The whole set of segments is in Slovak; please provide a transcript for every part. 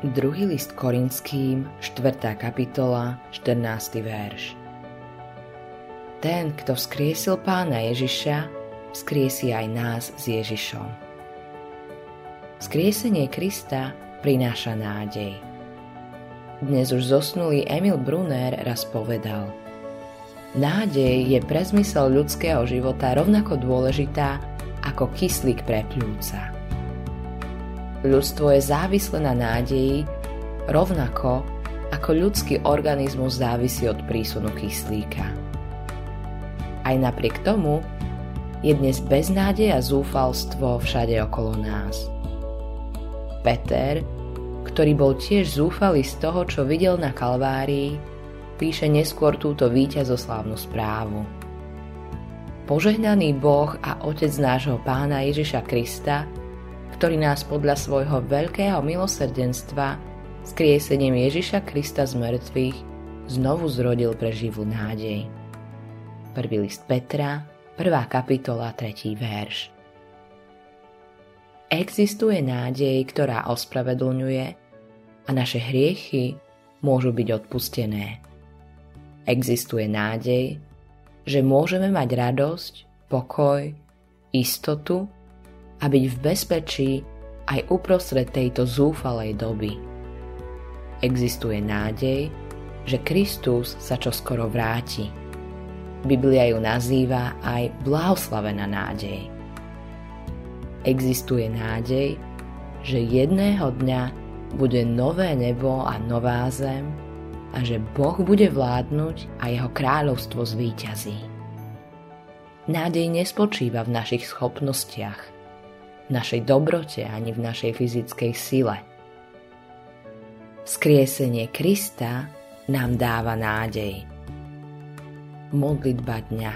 Druhý list Korinským, 4. kapitola, 14. verš. Ten, kto vzkriesil pána Ježiša, vzkriesi aj nás s Ježišom. Vzkriesenie Krista prináša nádej. Dnes už zosnulý Emil Brunner raz povedal Nádej je pre zmysel ľudského života rovnako dôležitá ako kyslík pre pľúca. Ľudstvo je závislé na nádeji, rovnako ako ľudský organizmus závisí od prísunu kyslíka. Aj napriek tomu je dnes beznádej a zúfalstvo všade okolo nás. Peter, ktorý bol tiež zúfalý z toho, čo videl na Kalvárii, píše neskôr túto víťazoslávnu správu. Požehnaný Boh a Otec nášho Pána Ježiša Krista – ktorý nás podľa svojho veľkého milosrdenstva skriesením Ježiša Krista z mŕtvych znovu zrodil pre živú nádej. Prvý list Petra, 1. kapitola, 3. verš. Existuje nádej, ktorá ospravedlňuje a naše hriechy môžu byť odpustené. Existuje nádej, že môžeme mať radosť, pokoj, istotu a byť v bezpečí aj uprostred tejto zúfalej doby. Existuje nádej, že Kristus sa čoskoro vráti. Biblia ju nazýva aj blahoslavená nádej. Existuje nádej, že jedného dňa bude nové nebo a nová zem a že Boh bude vládnuť a jeho kráľovstvo zvíťazí. Nádej nespočíva v našich schopnostiach – našej dobrote ani v našej fyzickej sile. Skriesenie Krista nám dáva nádej. Modlitba dňa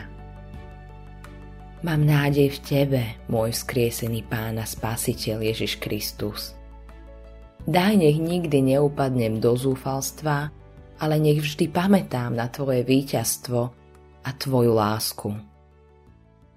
Mám nádej v Tebe, môj skriesený Pána Spasiteľ Ježiš Kristus. Daj nech nikdy neupadnem do zúfalstva, ale nech vždy pamätám na Tvoje víťazstvo a Tvoju lásku.